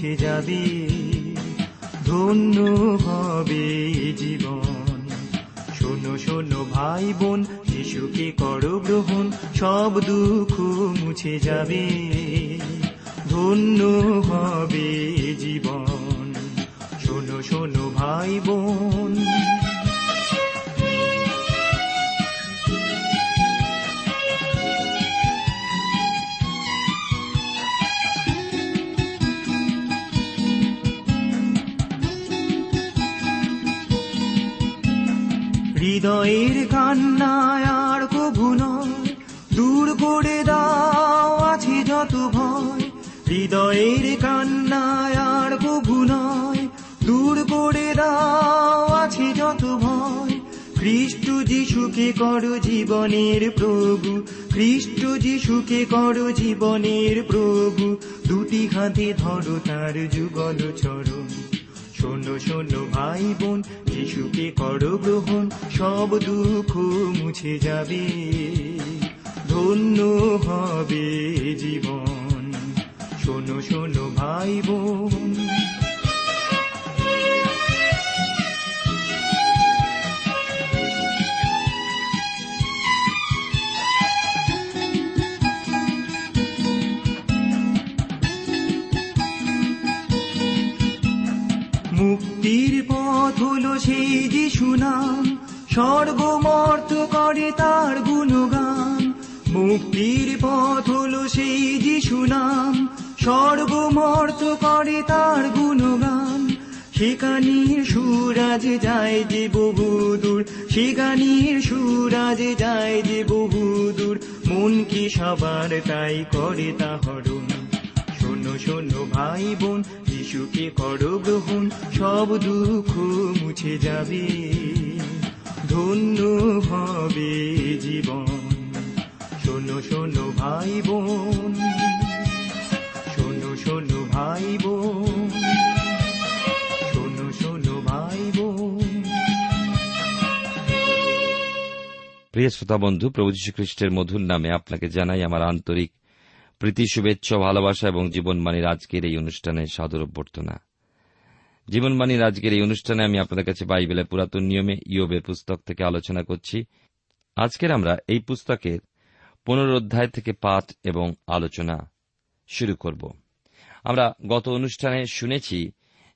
মুছে যাবে, ধন্য হবে জীবন। শোনো শোনো ভাই বোন শিশুকে করো গ্রহণ, সব দুঃখ মুছে যাবে। ধন্য হবে হৃদয়ের কান্নায় আর কভু দূর করে দাও, আছে যত ভয়। হৃদয়ের কান্নায় আর কভু দূর করে দাও, আছে যত ভয়। খ্রিস্ট যিশুকে করো জীবনের প্রভু। খ্রিস্ট যিশুকে করো জীবনের প্রভু। দুটি হাতে ধরো, তার যুগল চরণ শোনো শোনো ভাই বোন, যিশুকে করো গ্রহণ সব দুঃখ মুছে যাবে। ধন্য হবে জীবন। শোনো শোনো ভাই বোন সেই যিশু নাম স্বর্গমর্ত করে তার গুণগান। মুক্তির পথ হলো সেই যিশু নাম স্বর্গমর্ত করে তার গুণগান। সেখানির সুরাজ যায় যে বহুদূর সেখানির সুরাজ যায় যে বহুদূর মন কি সবার তাই করে তা হরণ শোনো শোনো ভাই বোন যিশুকে করো গ্রহণ সব দুঃখ মুছে যাবে। ধন্য হবে জীবন। শোনো শোনো ভাই বোন, শোনো শোনো ভাই বোন, শোনো শোনো ভাই বোন। প্রিয় শ্রোতা বন্ধু, প্রভু যীশু খ্রিস্টের মধুর নামে আপনাকে জানাই আমার আন্তরিক প্রীতি, শুভেচ্ছা, ভালোবাসা এবং জীবনবাণীর আজকের এই অনুষ্ঠানে সাদর অভ্যর্থনা। জীবনবাণীর আজকের এই অনুষ্ঠানে আমি আপনাদের কাছে বাইবেলের পুরাতন নিয়মে ইয়োবের পুস্তক থেকে আলোচনা করছি। আজকের আমরা এই পুস্তকের পনেরো অধ্যায় থেকে পাঠ এবং আলোচনা শুরু করব। আমরা গত অনুষ্ঠানে শুনেছি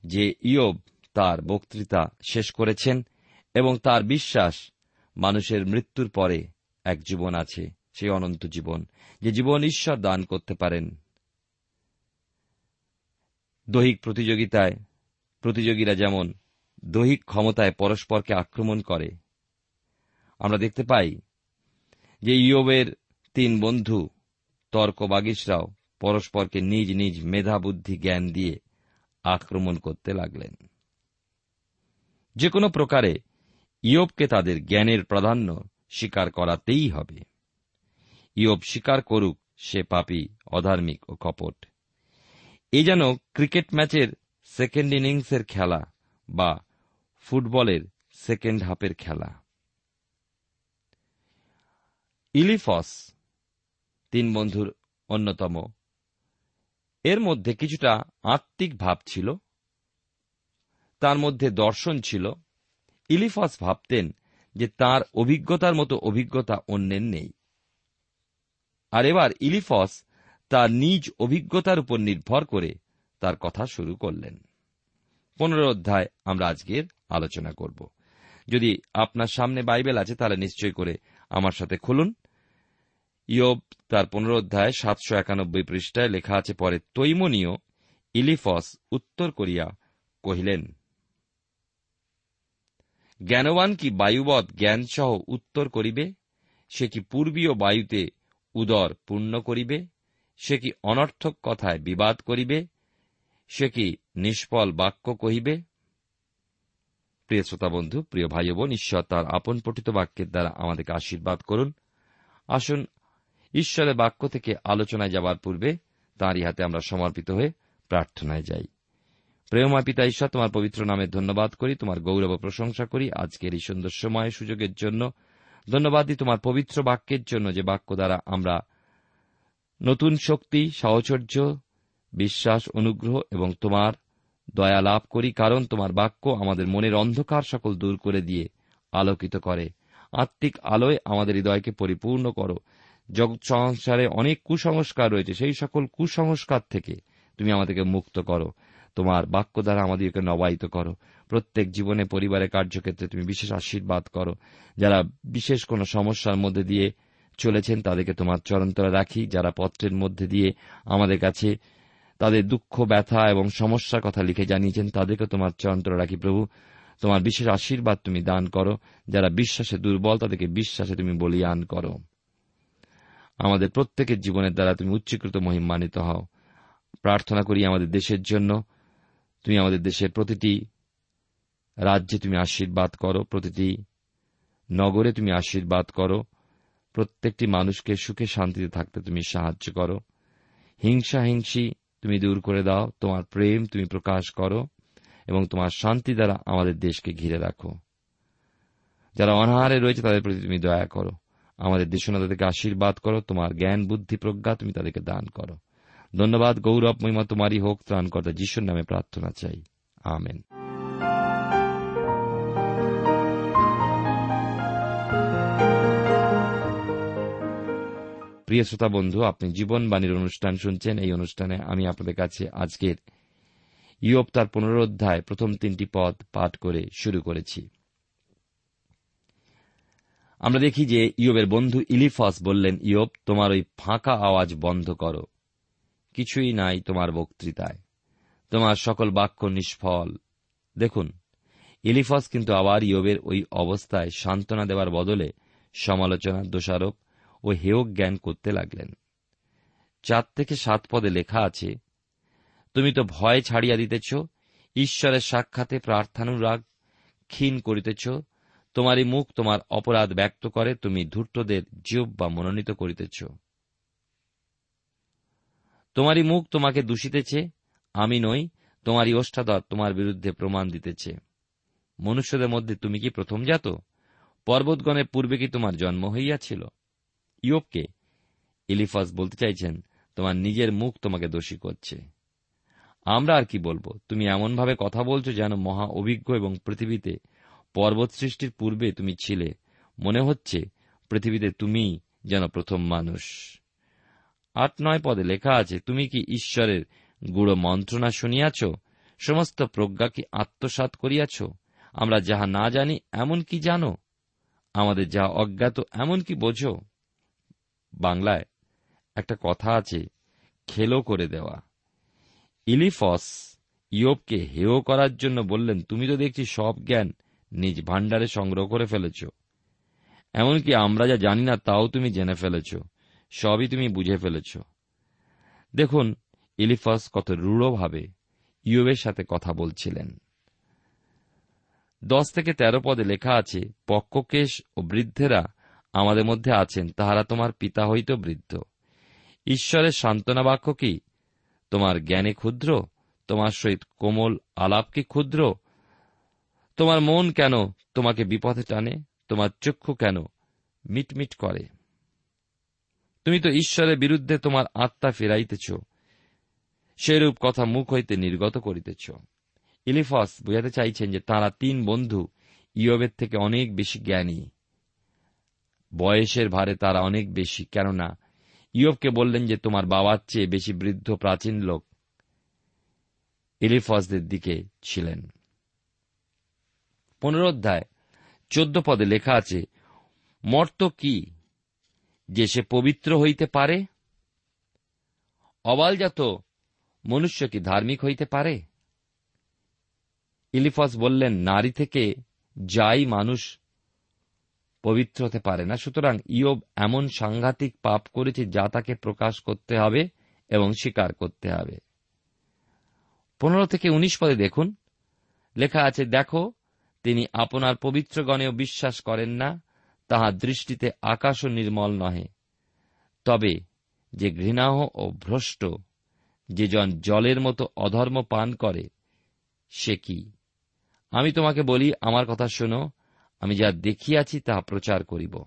যে ইয়োব তার বক্তৃতা শেষ করেছেন এবং তার বিশ্বাস মানুষের মৃত্যুর পরে এক জীবন আছে। সেই অনন্ত জীবন, যে জীবন ঈশ্বর দান করতে পারেন। দৈহিক প্রতিযোগিতায়, প্রতিযোগীরা যেমন দৈহিক ক্ষমতায় পরস্পরকে আক্রমণ করে, আমরা দেখতে পাই যে ইয়োবের তিন বন্ধু, তর্ক বাগিসরাও পরস্পরকে নিজ নিজ মেধা বুদ্ধি জ্ঞান দিয়ে আক্রমণ করতে লাগলেন। যে কোনো প্রকারে ইয়োবকে তাদের জ্ঞানের প্রাধান্য স্বীকার করাতেই হবে। ইয়োব স্বীকার করুক, সে পাপি, অধার্মিক ও কপট। এ যেন ক্রিকেট ম্যাচের সেকেন্ড ইনিংসের খেলা বা ফুটবলের সেকেন্ড হাফের খেলা। ইলিফস, তিন বন্ধুর অন্যতম। এর মধ্যে কিছুটা আত্মিক ভাব ছিল, তার মধ্যে দর্শন ছিল। ইলিফাস ভাবতেন যে তার অভিজ্ঞতার মতো অভিজ্ঞতা অন্যের নেই। আর এবার ইলিফস তার নিজ অভিজ্ঞতার উপর নির্ভর করে তার কথা শুরু করলেন। পনেরো অধ্যায় আমরা আজকের আলোচনা করব। যদি আপনার সামনে বাইবেল আছে, তাহলে নিশ্চয় করে আমার সাথে খুলুন। ইয়ব তার পনেরো অধ্যায় সাতশো একানব্বই পৃষ্ঠায় লেখা আছে, পরে তৈমনীয় ইলিফস উত্তর করিয়া কহিলেন, জ্ঞানবান কি বায়ুবৎ জ্ঞানসহ উত্তর করিবে? সে কি পূর্বীয় বায়ুতে উদর পূর্ণ করিবে, সে কি অনর্থক কথায় বিবাদ করিবে, সে কি নিষ্ফল বাক্য কহিবে? প্রিয় শ্রোতা বন্ধু, প্রিয় ভাই বোন, ঈশ্বর তার আপন পঠিত বাক্যের দ্বারা আমাদেরকে আশীর্বাদ করুন। আসুন, ঈশ্বরের বাক্য থেকে আলোচনায় যাবার পূর্বে তাঁরই হাতে আমরা সমর্পিত হয়ে প্রার্থনায় যাই। প্রেমা পিতা ঈশ্বর, তোমার পবিত্র নামে ধন্যবাদ করি, তোমার গৌরব প্রশংসা করি। আজকের এই সুন্দর সময় সুযোগের জন্য ধন্যবাদ দিই তোমার পবিত্র বাক্যের জন্য যে বাক্য দ্বারা আমরা নতুন শক্তি, সাহচর্য, বিশ্বাস, অনুগ্রহ এবং তোমার দয়া লাভ করি, কারণ তোমার বাক্য আমাদের মনের অন্ধকার সকল দূর করে দিয়ে আলোকিত করে। আত্মিক আলোয় আমাদের হৃদয়কে পরিপূর্ণ করো। জগৎ সংসারে অনেক কুসংস্কার রয়েছে, সেই সকল কুসংস্কার থেকে তুমি আমাদেরকে মুক্ত করো। তোমার বাক্য দ্বারা আমাদেরকে নবায়িত করো। প্রত্যেক জীবনে পরিবারের কার্যক্ষেত্রে তুমি বিশেষ আশীর্বাদ করো। যারা বিশেষ কোন সমস্যার মধ্যে দিয়ে চলেছেন, তাদেরকে তোমার চরন্তরা রাখি। যারা পত্রের মধ্যে দিয়ে আমাদের কাছে তাদের দুঃখ, ব্যথা এবং সমস্যার কথা লিখে জানিয়েছেন, তাদেরকে তোমার চরন্তরা রাখি। প্রভু, তোমার বিশেষ আশীর্বাদ তুমি দান করো। যারা বিশ্বাসে দুর্বল, তাদেরকে বিশ্বাসে তুমি বলিয়ান করো। আমাদের প্রত্যেকের জীবনের দ্বারা তুমি উচ্চীকৃত মহিমান্বিত হও। প্রার্থনা করি আমাদের দেশের জন্য। তুমি আমাদের দেশের প্রতিটি রাজ্যে তুমি আশীর্বাদ করো, প্রতিটি নগরে তুমি আশীর্বাদ করো, প্রত্যেকটি মানুষকে সুখে শান্তিতে থাকতে তুমি সাহায্য করো। হিংসা হিংসি তুমি দূর করে দাও, তোমার প্রেম তুমি প্রকাশ করো এবং তোমার শান্তি দ্বারা আমাদের দেশকে ঘিরে রাখো। যারা অনাহারে রয়েছে তাদের প্রতি তুমি দয়া করো। আমাদের দেশনা তাদেরকে আশীর্বাদ করো, তোমার জ্ঞান, বুদ্ধি, প্রজ্ঞা তুমি তাদেরকে দান করো। ধন্যবাদ, গৌরব, মহিমা তোমারই হোক, ত্রাণকর্তা যিশুর নামে প্রার্থনা চাই। আমেন। প্রিয় শ্রোতা বন্ধু, আপনি জীবনবাণীর অনুষ্ঠান শুনছেন। এই অনুষ্ঠানে আমি আপনাদের কাছে আজকের ইয়ব তার পুনরোধ্যায় প্রথম তিনটি পদ পাঠ করে শুরু করেছি। আমরা দেখি যে ইয়বের বন্ধু ইলিফাস বললেন, ইয়ব, তোমার ওই ফাঁকা আওয়াজ বন্ধ করো। কিছুই নাই তোমার বক্তৃতায়। তোমার সকল বাক্য নিষ্ফল। দেখুন ইলিফাস কিন্তু আবার ইয়বের ওই অবস্থায় সান্ত্বনা দেওয়ার বদলে সমালোচনা দোষারোপ ও হেয় জ্ঞান করতে লাগলেন। চার থেকে সাত পদে লেখা আছে, তুমি তো ভয় ছাড়িয়া দিতেছ, ঈশ্বরের সাক্ষাতে প্রার্থানুরাগ ক্ষীণ করিতেছ, তোমারই মুখ তোমার অপরাধ ব্যক্ত করে, তুমি ধূর্তদের জীব বা মনোনীত করিতেছ। তোমারই মুখ তোমাকে দূষিতেছে, আমি নই, তোমারই ওষ্ঠাধর তোমার বিরুদ্ধে প্রমাণ দিতেছে। মনুষ্যদের মধ্যে তুমি কি প্রথম জাত? পর্বতগণের পূর্বে কি তোমার জন্ম হইয়াছিল? ইয়োবকে ইলিফাস বলতে চাইছেন, তোমার নিজের মুখ তোমাকে দোষী করছে। আমরা আর কি বলব? তুমি এমনভাবে কথা বলছো যেন মহা অভিজ্ঞ এবং পৃথিবীতে পর্বত সৃষ্টির পূর্বে তুমি ছিলে। মনে হচ্ছে পৃথিবীতে তুমি যেন প্রথম মানুষ। আট নয় পদে লেখা আছে, তুমি কি ঈশ্বরের গুড়ো মন্ত্রণা শুনিয়াছ? সমস্ত প্রজ্ঞা কি আত্মসাত করিয়াছ? আমরা যাহা না জানি, এমন কি জানো? আমাদের যা অজ্ঞাত, এমন কি বোঝো? বাংলায় একটা কথা আছে, খেলো করে দেওয়া। ইলিফস ইয়োবকে হেয় করার জন্য বললেন, তুমি তো দেখছি সব জ্ঞান নিজ ভাণ্ডারে সংগ্রহ করে ফেলেছ। এমনকি আমরা যা জানি না, তাও তুমি জেনে ফেলেছ। সবই তুমি বুঝে ফেলেছ। দেখুন ইলিফাস কত রূঢ়ভাবে ইয়োবের সাথে কথা বলছিলেন। দশ থেকে তেরো পদে লেখা আছে পক্ষকেশ ও বৃদ্ধেরা আমাদের মধ্যে আছেন, তাহারা তোমার পিতা হইত বৃদ্ধ। ঈশ্বরের সান্ত্বনা বাক্য কি? তোমার জ্ঞানে ক্ষুদ্র, তোমার সহিত কোমল আলাপ কি ক্ষুদ্র? তোমার মন কেন তোমাকে বিপথে টানে, তোমার চক্ষু কেন মিটমিট করে? তুমি তো ঈশ্বরের বিরুদ্ধে তোমার আত্মা ফেরাইতেছ। সেরূপ কথা মুখ হইতে নির্গত করিতেছ। ইলিফস বুঝাতে চাইছেন যে তারা তিন বন্ধু ইয়বের থেকে অনেক বেশি জ্ঞানী। বয়সের ভারে তারা অনেক বেশি, কেননা ইয়বকে বললেন যে তোমার বাবার চেয়ে বেশি বৃদ্ধ প্রাচীন লোক ইলিফসদের দিকে ছিলেন। পুনরোধ্যায় চোদ্দ পদে লেখা আছে, মর্ত কি? যে সে পবিত্র হইতে পারে? অবালজাত মনুষ্য কি ধার্মিক হইতে পারে? ইলিফস বললেন, নারী থেকে যাই মানুষ পবিত্র হতে পারে না। সুতরাং ইয়ব এমন সাংঘাতিক পাপ করেছে যা তাকে প্রকাশ করতে হবে এবং স্বীকার করতে হবে। পনেরো থেকে উনিশ পদে দেখুন। লেখা আছে, দেখো, তিনি আপনার পবিত্রগণেও বিশ্বাস করেন না তাহার দৃষ্টিতে আকাশও নির্মল নহে। তবে যে ঘৃণাহ ও ভ্রষ্ট, যে জন জলের মতো অধর্ম পান করে, সে কি? আমি তোমাকে বলি, আমার কথা শোনো, আমি যা দেখিয়াছি তাহা প্রচার করিব।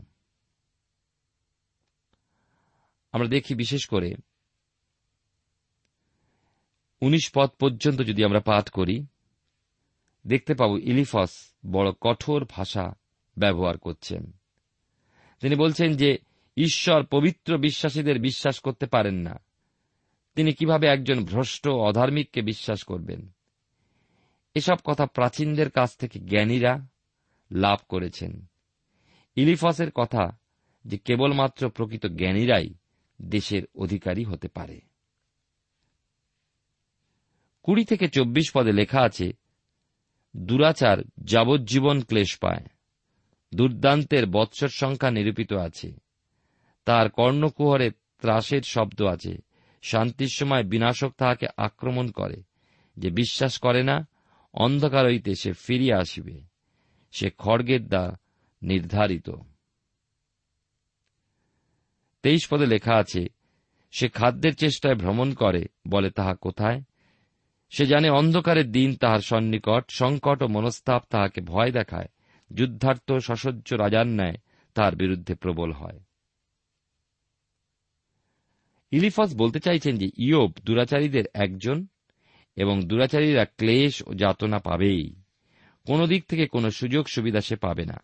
আমরা দেখি বিশেষ করে, উনিশ পদ পর্যন্ত যদি আমরা পাঠ করি, দেখতে পাব ইলিফস বড় কঠোর ভাষা ব্যবহার করছেন। তিনি বলছেন যে, ঈশ্বর পবিত্র বিশ্বাসীদের বিশ্বাস করতে পারেন না। তিনি কীভাবে একজন ভ্রষ্ট অধার্মিককে বিশ্বাস করবেন? এসব কথা প্রাচীনদের কাছ থেকে জ্ঞানীরা লাভ করেছেন। ইলিফসের কথা যে কেবলমাত্র প্রকৃত জ্ঞানীরাই দেশের অধিকারী হতে পারে। কুড়ি থেকে চব্বিশ পদে লেখা আছে, দুরাচার যাবজ্জীবন ক্লেশ পায়। দুর্দান্তের বৎসর সংখ্যা নিরূপিত আছে। তার কর্ণকুহরে ত্রাসের শব্দ আছে। শান্তির সময় বিনাশক তাহাকে আক্রমণ করে। যে বিশ্বাস করে না, অন্ধকার হইতে সে ফিরিয়া আসিবে। সে খড়গের দা নির্ধারিত। তেইশ পদে লেখা আছে, সে খাদ্যের চেষ্টায় ভ্রমণ করে, বলে তাহা কোথায়? সে জানে অন্ধকারের দিন তাহার সন্নিকট, সংকট ও মনস্তাপ তাহাকে ভয় দেখায়। যুদ্ধার্থ সশজ্জ রাজার ন্যায় তার বিরুদ্ধে প্রবল হয়। ইলিফস বলতে চাইছেন যে ইয়োব দুরাচারীদের একজন এবং দুরাচারীরা ক্লেশ ও যাতনা পাবেই। কোন দিক থেকে কোনো সুযোগ সুবিধা সে পাবে না।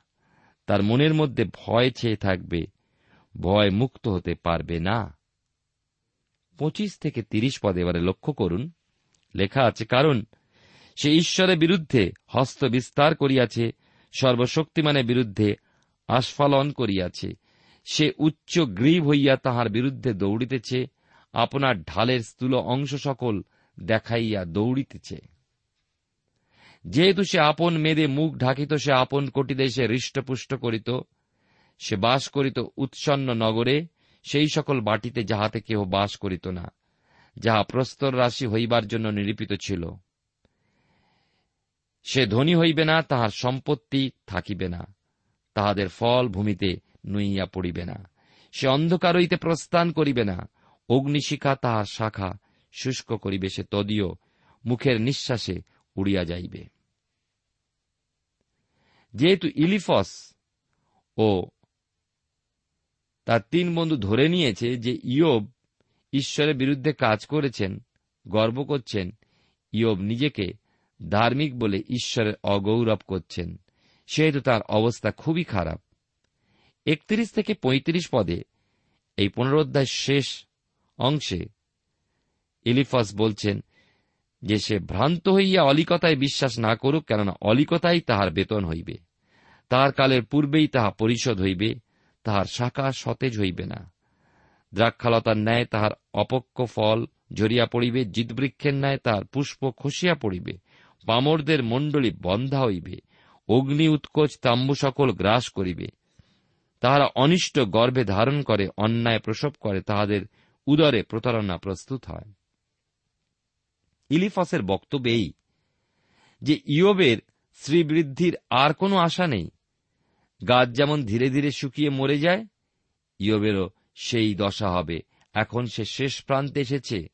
তার মনের মধ্যে ভয় ছেয়ে থাকবে, ভয় মুক্ত হতে পারবে না। পঁচিশ থেকে তিরিশ পদে এবারে লক্ষ্য করুন। লেখা আছে, কারণ সে ঈশ্বরের বিরুদ্ধে হস্ত বিস্তার করিয়াছে সর্বশক্তিমানের বিরুদ্ধে আস্ফালন করিয়াছে। সে উচ্চ গ্রীব হইয়া তাহার বিরুদ্ধে দৌড়িতেছে, আপনার ঢালের স্থূল অংশ সকল দেখাইয়া দৌড়িতেছে। যেহেতু সে আপন মেদে মুখ ঢাকিত, সে আপন কোটিদেশে হৃষ্টপুষ্ট করিত, সে বাস করিত উৎসন্ন নগরে, সেই সকল বাটিতে যাহাতে কেহ বাস করিত না, যাহা প্রস্তর রাশি হইবার জন্য নিরূপিত ছিল। সে ধনী হইবে না, তাহার সম্পত্তি থাকিবে না। তাহাদের ফল ভূমিতে নুইয়া পড়িবে না। সে অন্ধকার হইতে প্রস্থান করিবে না। অগ্নিশিখা তাহার শাখা শুষ্ক করিবে, সে তদীয় মুখের নিঃশ্বাসে উড়িয়া যাইবে। যেহেতু ইলিফস ও তার তিন বন্ধু ধরে নিয়েছে যে ইয়োব ঈশ্বরের বিরুদ্ধে কাজ করেছেন, গর্ব করছেন, ইয়োব নিজেকে ধার্মিক বলে ঈশ্বরের অগৌরব করছেন, সেহেতু তার অবস্থা খুবই খারাপ। একত্রিশ থেকে ৩৫ পদে এই পুনরোধ্যায় শেষ অংশে ইলিফাস বলছেন যে, সে ভ্রান্ত হইয়া অলিকতায় বিশ্বাস না করুক, কেননা অলিকতাই তাহার বেতন হইবে। তাহার কালের পূর্বেই তাহা পরিশোধ হইবে, তাহার শাখা সতেজ হইবে না। দ্রাক্ষালতার ন্যায় তাহার অপক্ষ ফল ঝরিয়া পড়িবে, জিতবৃক্ষের ন্যায় তাহার পুষ্প খসিয়া পড়িবে। পামরদের মণ্ডলী বন্ধা হইবে, অগ্নি উৎকোচ তাম্বু সকল গ্রাস করিবে। তাহারা অনিষ্ট গর্ভে ধারণ করে, অন্যায় প্রসব করে, তাহাদের উদরে প্রতারণা প্রস্তুত হয়। ইলিফাসের বক্তব্য এই যে, ইয়বের শ্রীবৃদ্ধির আর কোনো আশা নেই। গাছ যেমন ধীরে ধীরে শুকিয়ে মরে যায়, ইয়বেরও সেই দশা হবে। এখন সে শেষ প্রান্তে এসেছে।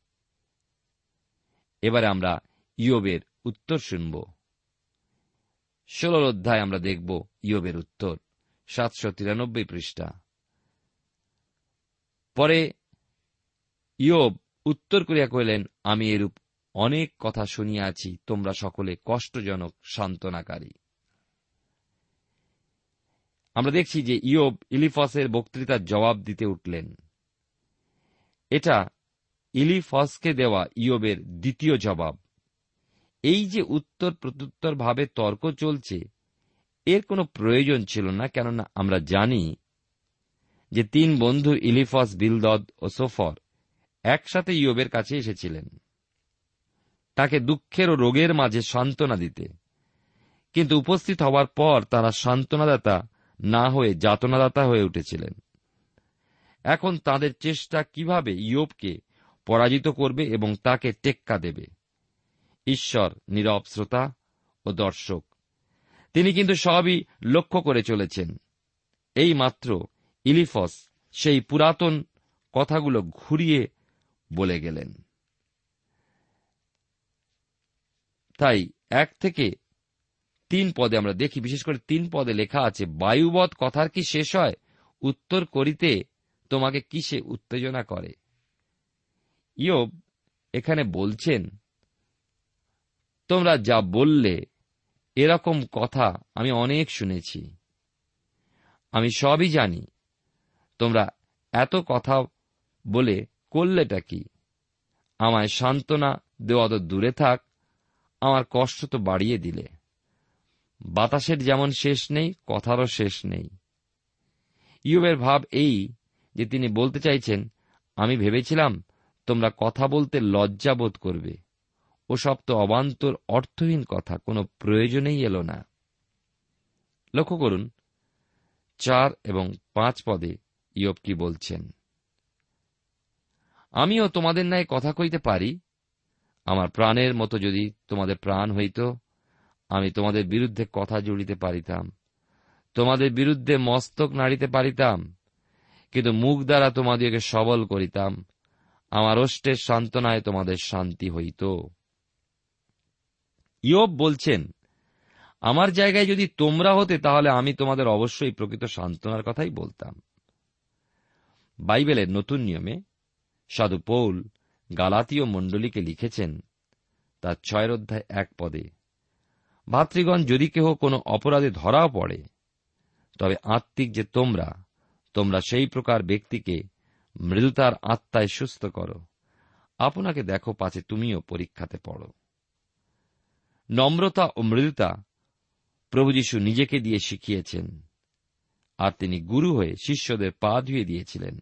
এবারে আমরা ইয়বের উত্তর শুনব। ষোলোর অধ্যায় আমরা দেখব ইয়বের উত্তর, সাতশো তিরানব্বই পৃষ্ঠা। পরে ইয়ব উত্তর করিয়া কহিলেন, আমি এরূপ অনেক কথা শুনিয়াছি তোমরা সকলে কষ্টজনক সান্ত্বনাকারী। আমরা দেখছি যে ইয়ব ইলিফসের বক্তৃতার জবাব দিতে উঠলেন। এটা ইলিফসকে দেওয়া ইয়বের দ্বিতীয় জবাব। এই যে উত্তর প্রত্যুত্তর ভাবে তর্ক চলছে, এর কোনো প্রয়োজন ছিল না, কেননা আমরা জানি যে তিন বন্ধু ইলিফস, বিলদদ ও সোফর একসাথে ইয়বের কাছে এসেছিলেন। তাকে দুঃখের ও রোগের মাঝে সান্ত্বনা দিতে। কিন্তু উপস্থিত হওয়ার পর তারা সান্ত্বনাদাতা না হয়ে যাতনাদাতা হয়ে উঠেছিলেন। এখন তাদের চেষ্টা কীভাবে ইয়োবকে পরাজিত করবে এবং তাকে টেক্কা দেবে? ঈশ্বর, নীরব শ্রোতা ও দর্শক। তিনি কিন্তু সবই লক্ষ্য করে চলেছেন। এই মাত্র ইলিফস সেই পুরাতন কথাগুলো ঘুরিয়ে বলে গেলেন। তাই এক থেকে তিন পদে আমরা দেখি, বিশেষ করে তিন পদে লেখা আছে বায়ুবধ কথার কি শেষ হয়? উত্তর করিতে তোমাকে কিসে উত্তেজনা করে? ইয়ব এখানে বলছেন তোমরা যা বললে, এরকম কথা আমি অনেক শুনেছি। আমি সবই জানি। তোমরা এত কথা বলে করলেটা কি? আমায় সান্ত্বনা দেওয়া তো দূরে থাক, আমার কষ্ট তো বাড়িয়ে দিলে। বাতাসের যেমন শেষ নেই, কথারও শেষ নেই। ইউবের ভাব এই যে তিনি বলতে চাইছেন, আমি ভেবেছিলাম তোমরা কথা বলতে লজ্জা বোধ করবে। ওসব তো অবান্তর অর্থহীন কথা, কোনো প্রয়োজনেই এলো না। লক্ষ্য করুন, চার এবং পাঁচ পদে ইয়ব কি বলছেন, আমিও তোমাদের ন্যায় কথা কইতে পারি? আমার প্রাণের মতো যদি তোমাদের প্রাণ হইত, আমি তোমাদের বিরুদ্ধে কথা জুড়িতে পারিতাম, তোমাদের বিরুদ্ধে মস্তক নাড়িতে পারিতাম, কিন্তু মুখ দ্বারা তোমাদিওকে সবল করিতাম, আমার অষ্টের সান্ত্বনায় তোমাদের শান্তি হইত। ইয়ব বলছেন, আমার জায়গায় যদি তোমরা হতে, তাহলে আমি তোমাদের অবশ্যই প্রকৃত সান্ত্বনার কথাই বলতাম। বাইবেলের নতুন নিয়মে সাধু পৌল গালাতীয় মণ্ডলীকে লিখেছেন, তার ছয়ের অধ্যায় এক পদে, ভাতৃগণ, যদি কেহ কোনো অপরাধে ধরাও পড়ে, তবে আত্মিক যে তোমরা তোমরা সেই প্রকার ব্যক্তিকে মৃদুতার আত্মায় সুস্থ করো। আপনাকে দেখো পাছে তুমিও পরীক্ষাতে পড়ো। নম্রতা ও মৃদুতা প্রভু যীশু নিজেকে দিয়ে শিখিয়েছেন। আর তিনি গুরু হয়ে শিষ্যদের পা ধুয়ে দিয়েছিলেন।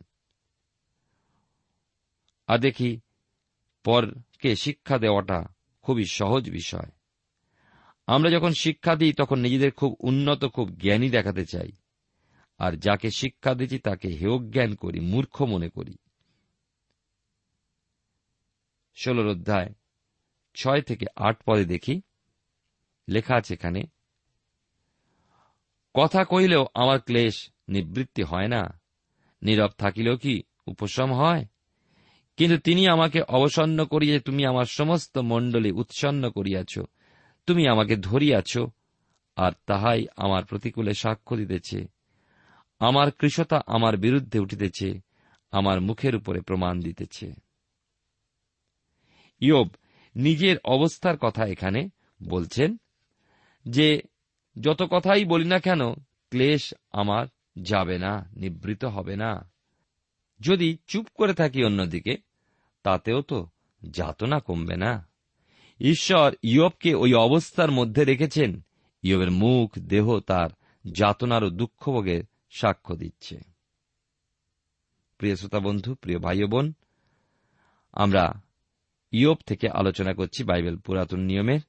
আর দেখি, পরকে শিক্ষা দেওয়াটা খুবই সহজ বিষয়। আমরা যখন শিক্ষা দিই, তখন নিজেদের খুব উন্নত, খুব জ্ঞানী দেখাতে চাই। আর যাকে শিক্ষা দিচ্ছি, তাকে হেয় জ্ঞান করি, মূর্খ মনে করি। ষোলোর অধ্যায় ছয় থেকে আট পদে দেখি লেখা আছে এখানে, কথা কহিলেও আমার ক্লেশ নিবৃত্তি হয় না। নীরব থাকিলেও কি উপশম হয়? কিন্তু তিনি আমাকে অবসন্ন করিয়ে তুমি আমার সমস্ত মণ্ডলী উৎসন্ন করিয়াছ। তুমি আমাকে ধরিয়াছ আর তাহাই আমার প্রতিকূলে সাক্ষ্য দিতেছে। আমার কৃষতা আমার বিরুদ্ধে উঠিতেছে, আমার মুখের উপরে প্রমাণ দিতেছে। ইয়োব নিজের অবস্থার কথা এখানে বলছেন যে যত কথাই বলি না কেন, ক্লেশ আমার যাবে না, নিবৃত হবে না। যদি চুপ করে থাকি অন্যদিকে, তাতেও তো যাতনা কমবে না। ঈশ্বর ইয়বকে ওই অবস্থার মধ্যে রেখেছেন, ইয়বের মুখ, দেহ তার যাতনার ও দুঃখভোগের সাক্ষ্য দিচ্ছে। প্রিয় শ্রোতা বন্ধু, প্রিয় ভাই বোন, আমরা ইয়ব থেকে আলোচনা করছি বাইবেল পুরাতন নিয়মের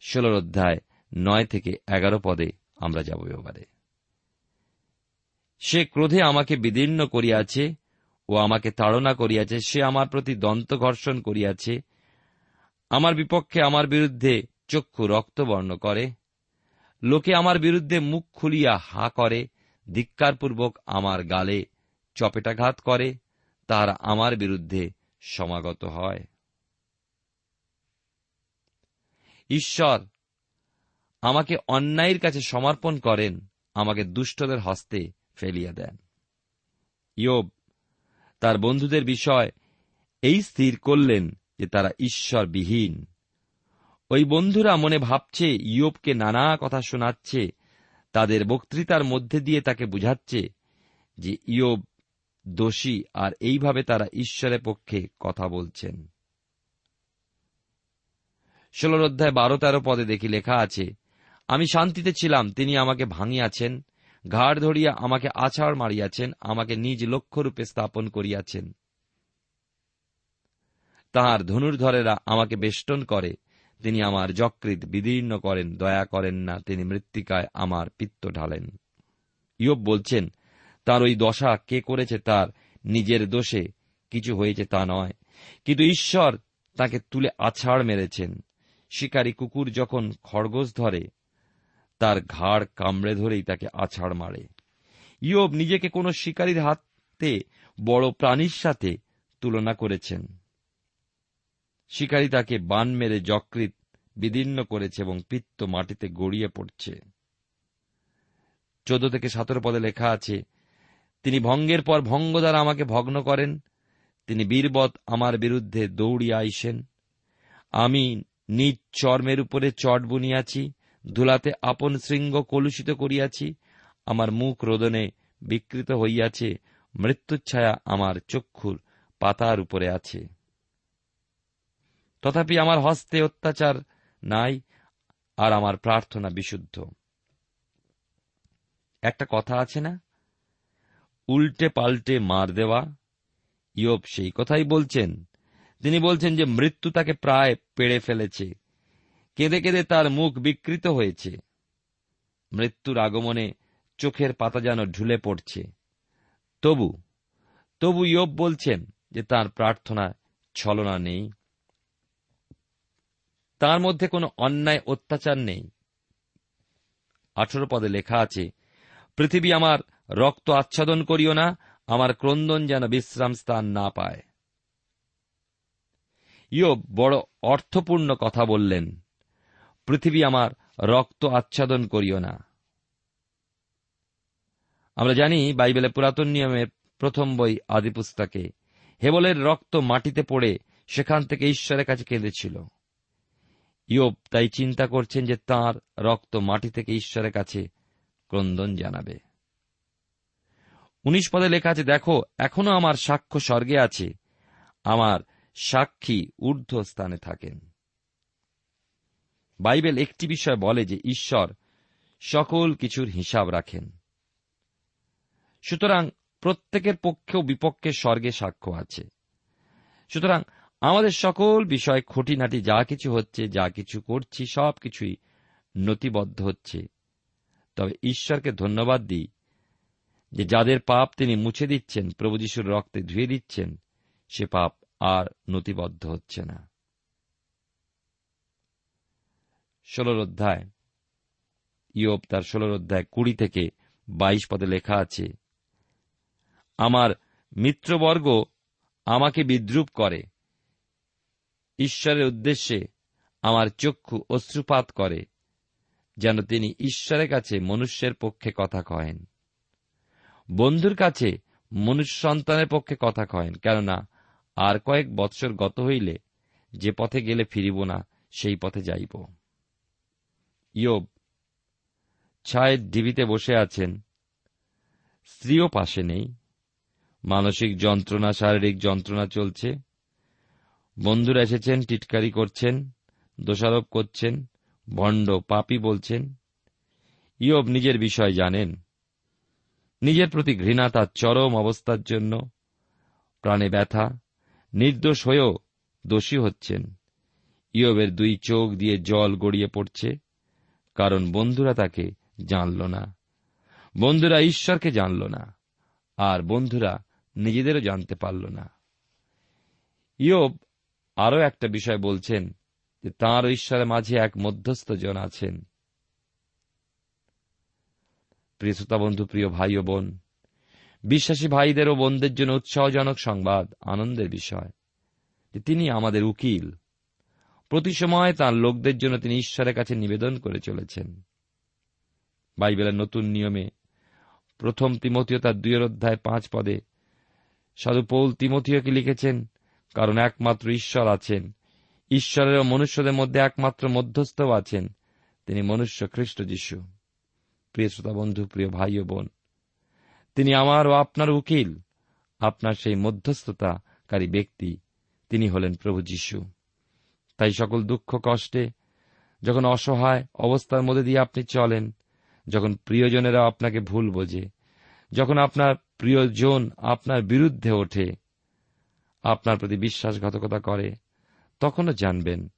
ষোলর অধ্যায় নয় থেকে এগারো পদে আমরা যাব এবারে। সে ক্রোধে আমাকে বিদীর্ণ করিয়াছে ও আমাকে তাড়না করিয়াছে। সে আমার প্রতি দন্ত ঘর্ষণ করিয়াছে। আমার বিপক্ষে আমার বিরুদ্ধে চক্ষু রক্তবর্ণ করে। লোকে আমার বিরুদ্ধে মুখ খুলিয়া হা করে। ধিক্কারপূর্বক আমার গালে চপেটাঘাত করে। তার আমার বিরুদ্ধে সমাগত হয়। ঈশ্বর আমাকে অন্যায়ের কাছে সমর্পণ করেন, আমাকে দুষ্টদের হস্তে ফেলিয়া দেন। ইয়োব, তার বন্ধুদের বিষয় এই স্থির করলেন যে তারা ঈশ্বরবিহীন। ওই বন্ধুরা মনে ভাবছে, ইয়োবকে নানা কথা শোনাচ্ছে, তাদের বক্তৃতার মধ্যে দিয়ে তাকে বুঝাচ্ছে যে ইয়োব দোষী আর এইভাবে তারা ঈশ্বরের পক্ষে কথা বলছেন। ষোলোর অধ্যায় বারো তেরো পদে দেখি লেখা আছে আমি শান্তিতে ছিলাম, তিনি আমাকে ভাঙিয়াছেন, ঘাড় ধরিয়া আমাকে আছাড় মারিয়াছেন, আমাকে নিজ লক্ষ্যরূপে স্থাপন করিয়াছেন। তাহার ধনুর্ধরেরা আমাকে বেষ্টন করে, তিনি আমার যকৃত বিদীর্ণ করেন, দয়া করেন না, তিনি মৃত্তিকায় আমার পিত্ত ঢালেন। ইয়ব বলছেন, তার ওই দশা কে করেছে তার নিজের দোষে কিছু হয়েছে তা নয়, কিন্তু ঈশ্বর তাকে তুলে আছাড় মেরেছেন। শিকারী কুকুর যখন খরগোশ ধরে তার ঘাড় কামড়ে ধরেই তাকে আছাড় মারে। ইয়ব নিজেকে কোন শিকারীর হাতে বড় প্রাণীর সাথে তুলনা করেছেন। শিকারী তাকে বান মেরে যকৃত বিদীর্ণ করেছে এবং পিত্ত মাটিতে গড়িয়ে পড়ছে। চোদ্দ থেকে সতেরো পদে লেখা আছে, তিনি ভঙ্গের পর ভঙ্গ দ্বারা আমাকে ভগ্ন করেন। তিনি বীরবৎ আমার বিরুদ্ধে দৌড়িয়া আইসেন। আমি নিজ চর্মের উপরে চট বুনিয়াছি। ধুলাতে আপন শৃঙ্গ কলুষিত করিয়াছি, আমার মুখ রোদনে বিকৃত হইয়াছে মৃত্যুচ্ছায়া আমার চক্ষুর পাতার উপরে আছে। তথাপি আমার হস্তে অত্যাচার নাই, আর আমার প্রার্থনা বিশুদ্ধ। একটা কথা আছে না? উল্টে পাল্টে মার দেওয়া, ইয়ব সেই কথাই বলছেন। তিনি বলছেন যে মৃত্যু তাকে প্রায় পেড়ে ফেলেছে। কেঁদে কেঁদে তার মুখ বিকৃত হয়েছে। মৃত্যুর আগমনে চোখের পাতা যেন ঢুলে পড়ছে। তবু তবু ইয়ব বলছেন যে তার প্রার্থনা ছলনা নেই। তার মধ্যে কোনো অন্যায় অত্যাচার নেই। আঠেরো পদে লেখা আছে, পৃথিবী আমার রক্ত আচ্ছাদন করিও না, আমার ক্রন্দন যেন বিশ্রাম স্থান না পায়। ইয়োব বড় অর্থপূর্ণ কথা বললেন। পৃথিবী আমার রক্ত আচ্ছাদন করিও না। আমরা জানি বাইবেলের পুরাতন নিয়মের প্রথম বই আদি পুস্তকে হেবলের রক্ত মাটিতে পড়ে সেখান থেকে ঈশ্বরের কাছে কেঁদেছিল। ইয়োব তাই চিন্তা করছেন যে তার রক্ত মাটি থেকে ঈশ্বরের কাছে ক্রন্দন জানাবে। উনিশ পদে লেখা আছে, দেখো, এখনও আমার সাক্ষ্য স্বর্গে আছে। আমার সাক্ষী ঊর্ধ্ব স্থানে থাকেন। বাইবেল একটি বিষয় বলে যে ঈশ্বর সকল কিছুর হিসাব রাখেন। সুতরাং প্রত্যেকের পক্ষেও বিপক্ষে স্বর্গে সাক্ষ্য আছে। সুতরাং আমাদের সকল বিষয় খুঁটিনাটি যা কিছু হচ্ছে, যা কিছু করছি, সব কিছুই নথিবদ্ধ হচ্ছে। তবে ঈশ্বরকে ধন্যবাদ দিই যে যাদের পাপ তিনি মুছে দিচ্ছেন, প্রভু যিশুর রক্তে ধুয়ে দিচ্ছেন, সে পাপ আর নথিবদ্ধ হচ্ছে না। ষোলর অধ্যায়। ইয়োব তার ষোলর অধ্যায় কুড়ি থেকে বাইশ পদে লেখা আছে, আমার মিত্রবর্গ আমাকে বিদ্রুপ করে। ঈশ্বরের উদ্দেশ্যে আমার চক্ষু অশ্রুপাত করে, যেন তিনি ঈশ্বরের কাছে মনুষ্যের পক্ষে কথা কহেন। বন্ধুর কাছে মনুষ্য সন্তানের পক্ষে কথা কহেন, কেননা আর কয়েক বৎসর গত হইলে যে পথে গেলে ফিরিব না, সেই পথে যাইব। ইয়োব ছায়ের ডিবিতে বসে আছেন। স্ত্রীও পাশে নেই। মানসিক যন্ত্রণা, শারীরিক যন্ত্রণা চলছে। বন্ধুরা এসেছেন, টিটকারি করছেন, দোষারোপ করছেন, ভণ্ড পাপি বলছেন। ইয়ব নিজের বিষয় জানেন। নিজের প্রতি ঘৃণা, তার চরম অবস্থার জন্য প্রাণে ব্যথা, নির্দোষ হয়েও দোষী হচ্ছেন। ইয়বের দুই চোখ দিয়ে জল গড়িয়ে পড়ছে। কারণ বন্ধুরা তাকে জানল না। বন্ধুরা ঈশ্বরকে জানল না, আর বন্ধুরা নিজেদেরও জানতে পারল না। ইয়ব আরও একটা বিষয় বলছেন যে তাঁর ঈশ্বরের মাঝে এক মধ্যস্থ জন আছেন। প্রিয় শ্রোতা বন্ধু, প্রিয় ভাই ও বোন, বিশ্বাসী ভাইদের ও বোনদের জন্য উৎসাহজনক সংবাদ আনন্দের বিষয় তিনি আমাদের উকিল। প্রতি সময় তাঁর লোকদের জন্য তিনি ঈশ্বরের কাছে নিবেদন করে চলেছেন। বাইবেলের নতুন নিয়মে প্রথম তিমতীয় তার দুই অধ্যায় পাঁচ পদে, সাধু পৌল তিমতীয়কে লিখেছেন, কারণ একমাত্র ঈশ্বর আছেন। ঈশ্বরের ও মনুষ্যদের মধ্যে একমাত্র মধ্যস্থ আছেন। তিনি মনুষ্য খ্রিস্ট যিশু। প্রিয় শ্রোতা বন্ধু, প্রিয় ভাই ও বোন, তিনি আমার ও আপনার উকিল, আপনার সেই মধ্যস্থতাকারী ব্যক্তি, তিনি হলেন প্রভু যিশু। তাই সকল দুঃখ, কষ্টে, যখন অসহায় অবস্থার মধ্যে দিয়ে আপনি চলেন, যখন প্রিয়জনেরা আপনাকে ভুল বোঝে, যখন আপনার প্রিয়জন আপনার বিরুদ্ধে ওঠে, আপনার প্রতি বিশ্বাসঘাতকতা করে, তখনও জানবেন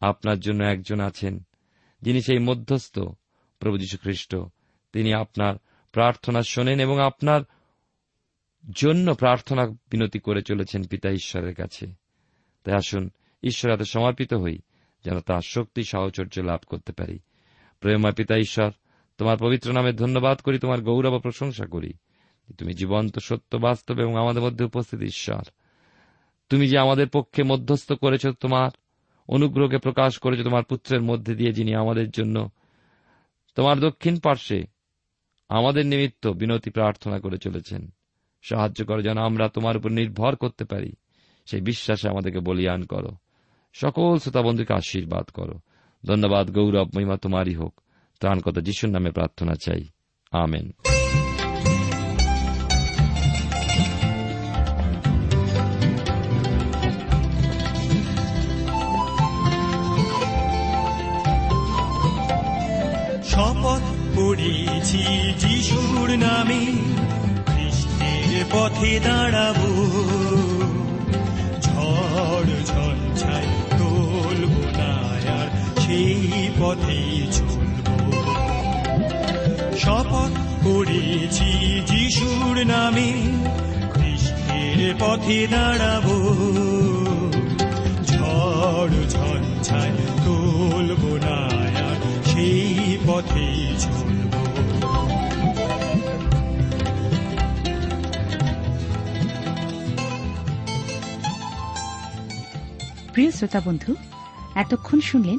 আপনার জন্য একজন আছেন, যিনি সেই মধ্যস্থ প্রভু যীশু খ্রিস্ট তিনি আপনার প্রার্থনা শোনেন এবং আপনার জন্য প্রার্থনা বিনতি করে চলেছেন পিতা ঈশ্বরের কাছে। তাই আসুন ঈশ্বর এত সমর্পিত হই, যেন তার শক্তি, সাহচর্য লাভ করতে পারি। প্রেমা পিতা ঈশ্বর, তোমার পবিত্র নামে ধন্যবাদ করি, তোমার গৌরব প্রশংসা করি। তুমি জীবন্ত, সত্য, বাস্তব এবং আমাদের মধ্যে উপস্থিত ঈশ্বর। তুমি যে আমাদের পক্ষে মধ্যস্থ করেছ তোমার, অনুগ্রহকে প্রকাশ করেছ তোমার পুত্রের মধ্যে দিয়ে, যিনি আমাদের জন্য তোমার দক্ষিণ পার্শ্বে আমাদের নিমিত্ত বিনতি প্রার্থনা করে চলেছেন। সাহায্য করো যেন আমরা তোমার উপর নির্ভর করতে পারি। সেই বিশ্বাসে আমাদেরকে বলিয়ান করো। সকল শ্রোতা বন্ধুকে আশীর্বাদ করো। ধন্যবাদ, গৌরব, মহিমা তোমারই হোক। ত্রাণকতা যিশুর নামে প্রার্থনা চাই। আমেন। শপথ করেছি যিশুর নামে, খ্রিস্টের পথে দাঁড়াবো। সেই পথে চলবো। শপথ করেছি যিশুর নামে খ্রিস্টের পথে দাঁড়াবো। ঝড় ঝঞ্ঝায় তোলব না সেই পথেই চলবো। প্রিয় শ্রোতা বন্ধু, এতক্ষণ শুনলেন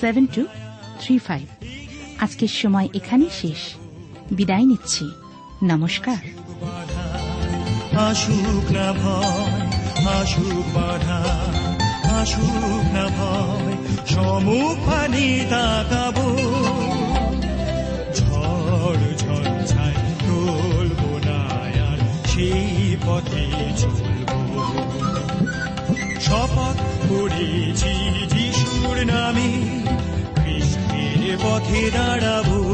seven two three five আজকের সময় এখানেই শেষ। বিদায় নিচ্ছি। নমস্কার। ঝড় পথে চলবো। শপথ করেছি যিশুর নামে। পথে দাঁড়াবো